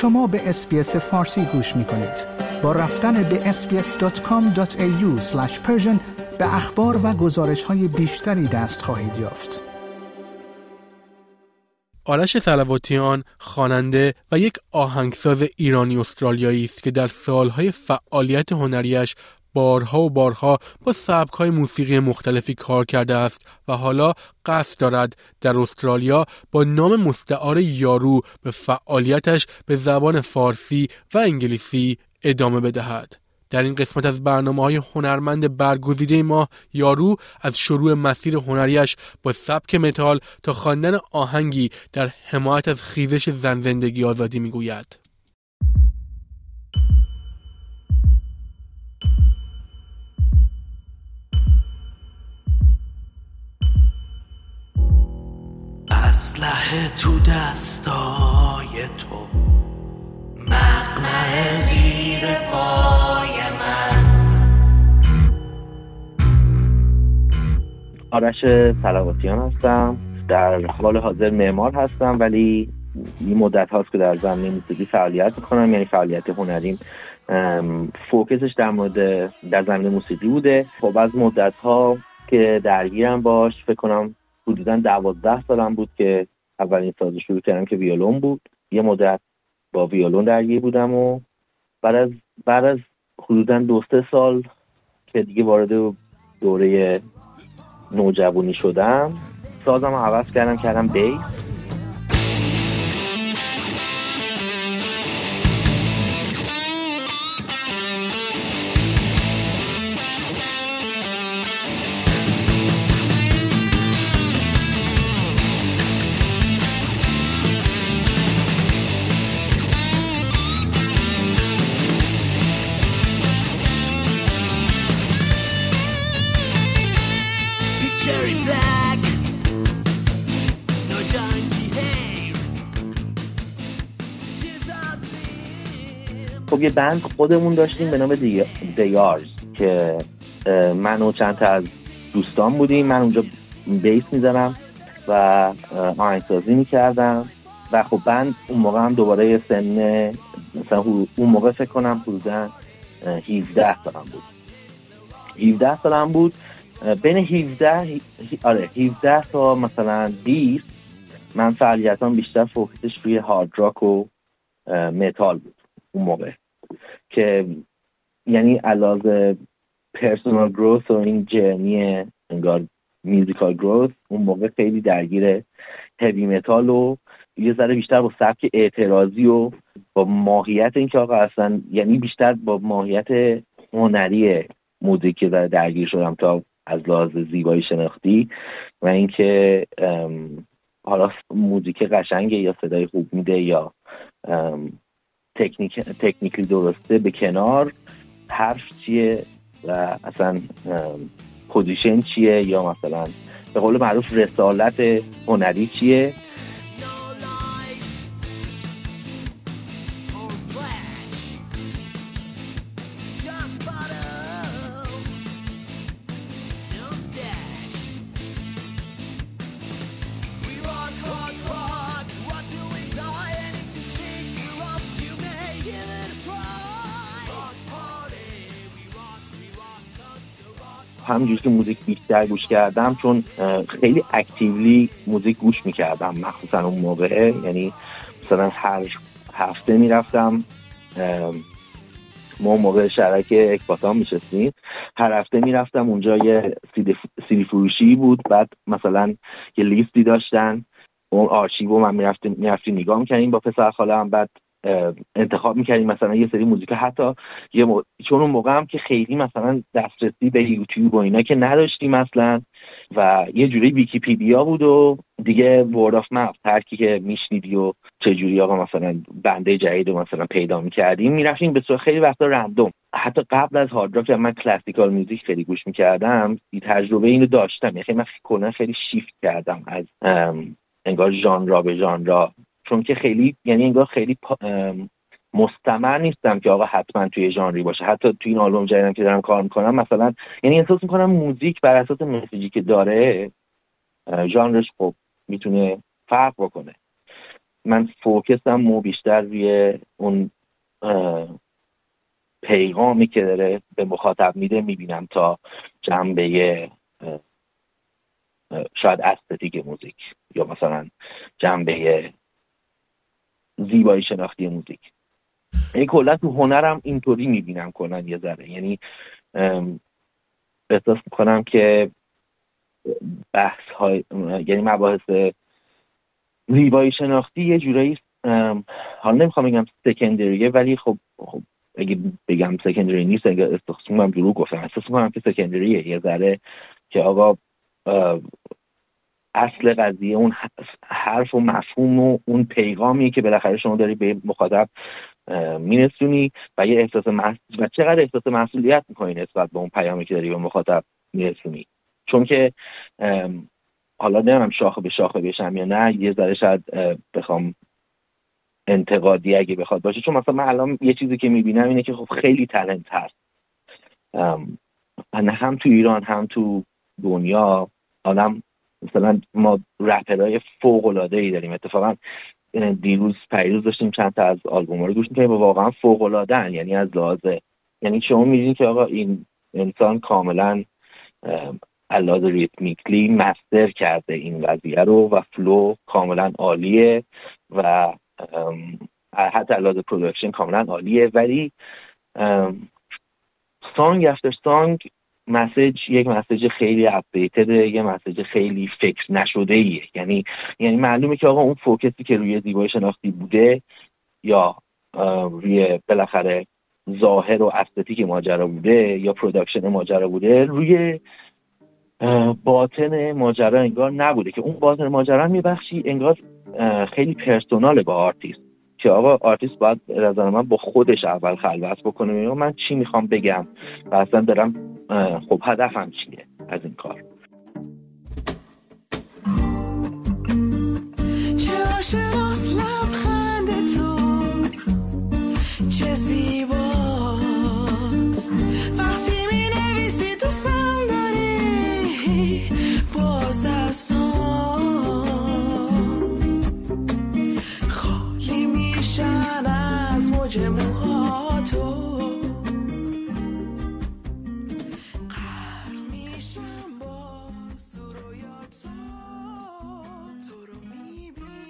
شما به اسپیس فارسی گوش می کنید. با رفتن به sbs.com.au به اخبار و گزارش های بیشتری دست خواهید یافت. آرش سلواتیان خواننده و یک آهنگساز ایرانی استرالیایی است که در سالهای فعالیت هنریش بارها و بارها با سبکهای موسیقی مختلفی کار کرده است و حالا قصد دارد در استرالیا با نام مستعار یارو به فعالیتش به زبان فارسی و انگلیسی ادامه بدهد. در این قسمت از برنامه های هنرمند برگزیده ما یارو از شروع مسیر هنریش با سبک متال تا خواندن آهنگی در حمایت از خیزش زن زندگی آزادی می‌گوید. تو دستای تو. مقنع زیر پای من. آرش سلواتیان هستم. در حال حاضر معمار هستم ولی این مدت هاست که در زمینه موسیقی فعالیت می‌کنم. یعنی فعالیت هنریم فوکسش در مورد در زمینه موسیقی بوده. خب از مدت ها که درگیرم باش فکر کنم حدودا دوازده سالم بود که اولین ساز شروع کردم که ویولون بود. یه مدت با ویولون درگیر بودم و بعد از بعد از حدودا دو سه سال که دیگه وارد دوره نوجوانی شدم سازم عوض کردم کردم بیس. خب یه بند خودمون داشتیم به نام دیارز که من و چند تا از دوستان بودیم. من اونجا بیس می‌زنم و آهنگسازی می‌کردم. و خب بند اون موقع هم دوباره سن مثلا اون موقع فکر کنم حدودا 17 سالم بود. 17 سالم بود. بین 17 آره 17 تا مثلا 20 من فعالیتان بیشتر فوکسش روی هارد راک و متال بود اون موقع. که یعنی علاوه personal growth و این journey انگار musical growth اون موقع خیلی درگیر heavy metal و یه ذره بیشتر با سبک اعتراضی و با ماهیت اینکه آقا اصلا یعنی بیشتر با ماهیت هنری موزیک ذره درگیر شدم تا از لحاظ زیبایی شناختی و اینکه حالا موزیک قشنگه یا صدای خوب میده یا تکنیک technically درسته به کنار. حرف چیه و اصلا position چیه یا مثلا به قول معروف رسالت هنری چیه؟ همینجوری که موزیک بیشتر گوش کردم چون خیلی اکتیولی موزیک گوش می‌کردم مخصوصا اون موقع. یعنی مثلا هر هفته می‌رفتم ما موقع شرک اکباتان میشستیم. هر هفته می‌رفتم اونجا یه سیدی فروشی بود. بعد مثلا یه لیستی داشتن. اون آرشیو من می‌رفتیم می‌رفتیم نگاه می‌کنیم با پسر خالم بعد انتخاب می‌کردیم. مثلا یه سری موزیک حتی یه چون اون موقع هم که خیلی مثلا دسترسی به یوتیوب و اینا که نداشتیم مثلا و یه جوری ویکیپیدیا بود و دیگه word of mouth طوری که که میشنیدی و چجوری آقا مثلا band جدید رو مثلا پیدا می‌کردیم می‌رفتیم به خیلی وقتا random حتی قبل از hard rock من classical music خیلی گوش می‌کردم این تجربه اینو داشتم. یعنی من خیلی شیفت کردم از انگار ژانرا به ژانرا. چون که خیلی یعنی انگار خیلی مستمر نیستم که آقا حتما توی ژانری باشه. حتی توی این آلبوم جدیدم که دارم کار می‌کنم مثلا یعنی احساس می‌کنم موزیک بر اساس مسیجی که داره ژانرش خب می‌تونه فرق بکنه. من فوکسم مو بیشتر روی اون پیغامی که داره به مخاطب میده می‌بینم تا جنبه شاید استتیک موزیک یا مثلا جنبه زیبایی شناختی موزیک. یعنی کلا تو هنرم اینطوری می‌بینم کلا یه ذره. یعنی احساس می‌کنم که بحث های یعنی مباحث زیبایی شناختی یه جورایی حالا نمی‌خوام بگم سکندریه ولی خب خب اگه بگم سکندری نیست اگه استخصوم درو گفتم احساس می‌کنم که سکندریه یه ذره که آقا اصل قضیه اون حرف و مفهوم و اون پیغامی که بالاخره شما داری به مخاطب مینسونی و یه احساس و چقدر احساس مسئولیت می‌کنی نسبت به اون پیامی که داری به مخاطب میرسونی؟ چون که حالا نمی‌دونم شاخه به شاخه بشم یا نه یه ذره شاید بخوام انتقادی اگه بخواد باشه. چون مثلا من الان یه چیزی که می‌بینم اینه که خب خیلی تلنت هست. هم تو ایران هم تو دنیا آدم مثلا ما رپرهای فوق العاده ای داریم. اتفاقا دیروز پریروز داشتیم چند تا از آلبوم رو گوش می‌کنیم و واقعا فوق العاده یعنی از لحاظ یعنی شما می‌بینین که آقا این انسان کاملا لحاظ rhythmically master کرده این قضیه رو و flow کاملا عالیه و حتی لحاظ production کاملا عالیه. ولی song after song message یک message خیلی outdated ه یه message خیلی فکر نشده ایه یعنی یعنی معلومه که آقا اون focus ی که روی زیبایی شناختی بوده یا روی بالاخره ظاهر و aesthetic ماجرا بوده یا production ماجرا بوده روی باطن ماجرا انگار نبوده که اون باطن ماجرا میبخشی انگار خیلی personal با آرتیست که آقا آرتیست باید نظر من با خودش اول خلوت بکنه. من چی می‌خوام بگم؟ و اصلا دارم خب هدفم چیه از این کار؟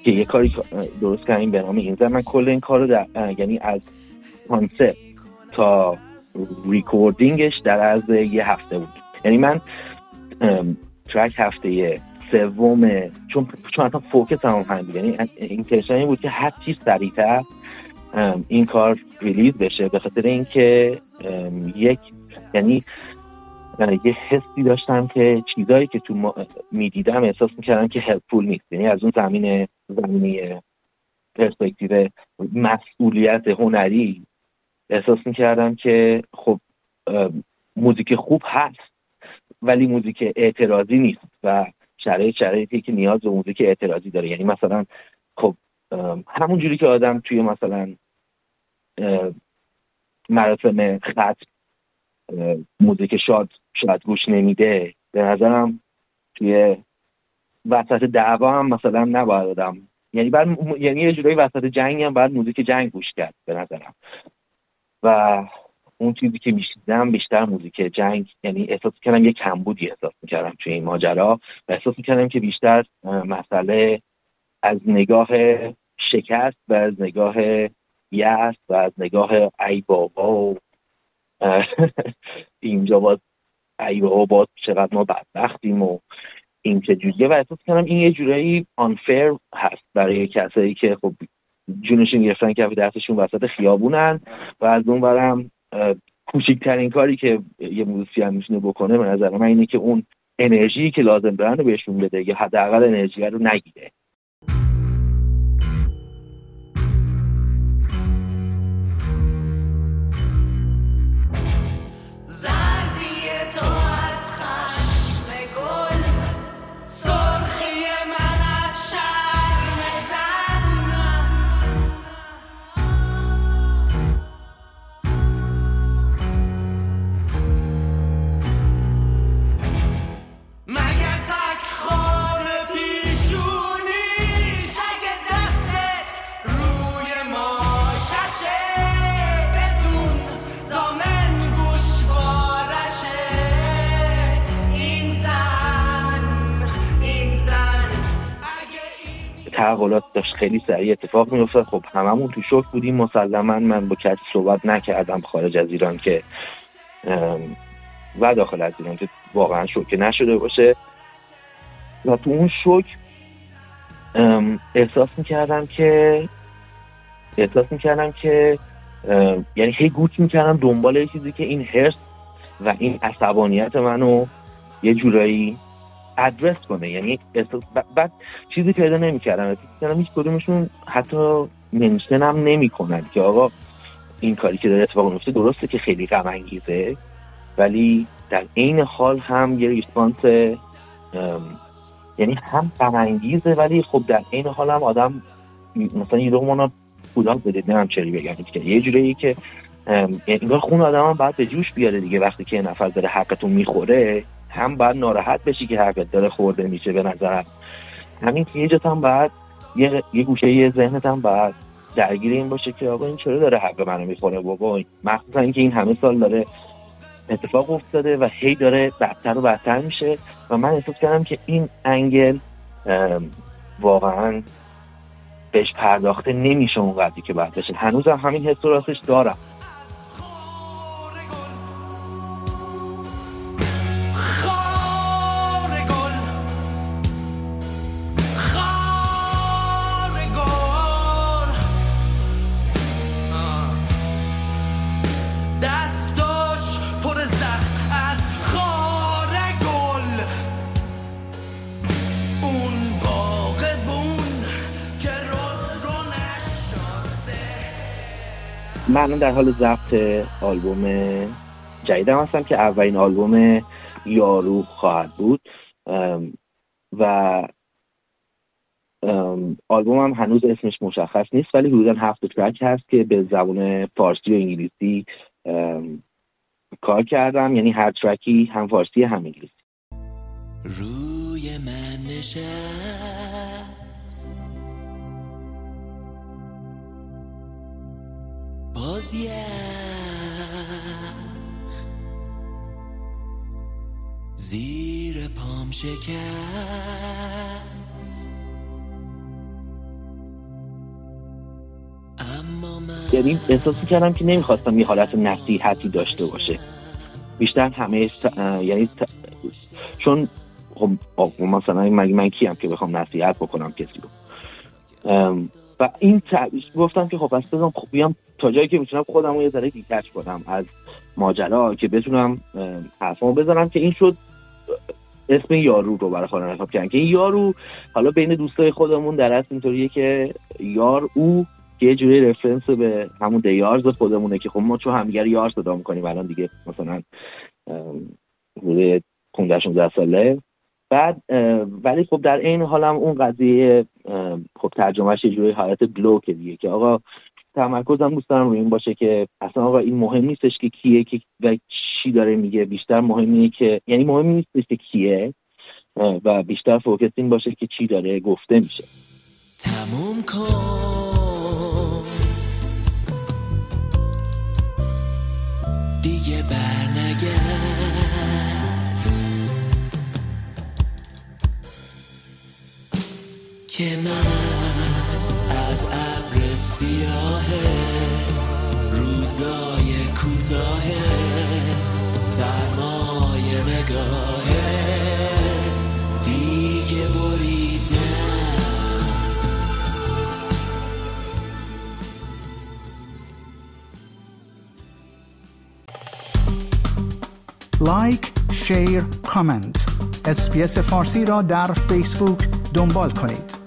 که یه کاری درست کردیم به نام این من کل این کار رو در... یعنی از concept تا recording ش در از یه هفته بود. یعنی من track هفته سوم چون چون اصلا focus هم همین بود. یعنی این بود که هر چی سریعتر این کار release بشه. به خاطر اینکه یک یعنی یه حسی داشتم که چیزایی که تو می‌دیدم احساس می‌کردم که هلپفول نیست. یعنی از اون زمین زمینی پرسپکتیو مسئولیت هنری احساس می‌کردم که خب موزیک خوب هست ولی موزیک اعتراضی نیست و شرایط شرایطی که نیاز به موزیک اعتراضی داره. یعنی مثلا خب همون جوری که آدم توی مثلا مراسم خط موزیک شاد شاید گوش نمیده. به نظرم توی وسط دعوا هم مثلا نباید آدم یعنی بعد یعنی یه جورایی وسط جنگ هم باید موزیک جنگ گوش کرد به نظرم. و اون چیزی که میشیدم بیشتر موزیک جنگ یعنی احساس کردم یه کمبودی احساس می‌کردم توی این ماجرا و احساس می‌کردم که بیشتر مسئله از نگاه شکست و از نگاه یأس و از نگاه ای بابا و اینجا باز ای بابا چقدر ما بدبختیم و این چجوریه و احساس کنم این یه جورایی آنفر هست برای کسایی که خب جونشون گرفتن که دستشون وسط خیابونن و از اون برم کوچکترین کاری که یه هم می‌تونه بکنه به نظر اینه که اون انرژی که لازم دارن رو بهشون بده یا حداقل انرژی رو نگیره. تحولات داشت خیلی سریع اتفاق میافتاد. خب هممون تو شوک بودیم. مسلما من با کسی صحبت نکردم خارج از ایران که و داخل از ایران که واقعا شوکه نشده باشه. و تو اون شوک احساس می‌کردم که احساس می‌کردم که یعنی هی گوش می‌کردم دنبال یه چیزی که این هرس و این عصبانیت منو یه جورایی ادرس کنه. یعنی بعد چیزی پیدا نمی‌کردم. کردم هیچ کدومشون حتی منشن هم نمی‌کنن که آقا این کاری که داره اتفاق میفته درسته که خیلی غم انگیزه ولی در عین حال هم یه ریسپانس یعنی هم غم انگیزه ولی خب در عین حال هم آدم مثلا یه رومانا کوداک بدید هم چری بگم که یه جوری که انگار خون آدم هم باید به جوش بیاره دیگه وقتی که نفر داره حقتون می‌خوره. هم باید ناراحت بشی که حقت داره خورده میشه به نظر. همین که یه جات هم باید یه, یه گوشه یه ذهنت هم باید درگیر این باشه که آقا این چرا داره حق منو می‌خوره بابا؟ مخصوصا اینکه این همه سال داره اتفاق افتاده و هی داره بدتر و بدتر میشه و من احساس کردم که این انگل واقعا بهش پرداخته نمیشه اون قدری که باید بشه. هنوزم همین حس راستش دارم. من در حال ضبط آلبوم جدیدم هستم که اولین آلبوم یارو خواهد بود. و آلبوم هم هنوز اسمش مشخص نیست ولی حدودا هفت ترک هست که به زبان فارسی و انگلیسی کار کردم. یعنی هر ترکی هم فارسی هم انگلیسی. روی من باز زیر پام شکست. اما من یعنی احساس کردم که نمی‌خواستم یه حالت نصیحتی داشته باشه. بیشتر همه یعنی چون خب مثلا مگه من کیم که بخوام نصیحت بکنم کسی رو؟ و این گفتم که خب پس بزنم خب بیام تا جایی که می‌تونم خودم رو یه ذره دیکش کنم از ماجرا که بتونم حرفامو بزنم که این شد اسم یارو رو برای خودم انتخاب کردن که این یارو حالا بین دوستای خودمون در اصل اینطوریه که یار او که یه جوری رفرنس به همون دیارز خودمونه که خب ما چون همدیگه یار صدا می‌کنیم الان دیگه مثلا حدود 15 16 ساله. بعد ولی خب در این حالم اون قضیه خب ترجمهش یه جوری حالت بلوک دیگه که آقا تمرکزم دوست دارم روی این باشه که اصلا آقا این مهم نیستش که کیه که و چی داره میگه. بیشتر مهمیه که یعنی مهم نیستش که کیه و بیشتر فوکس این باشه که چی داره گفته میشه. تموم کن. دیگه برنگرد. که من سیاه روزای کوتاه سرمای نگاه دیگه بریدم لایک شیر کامنت اسپیس فارسی را در فیسبوک دنبال کنید.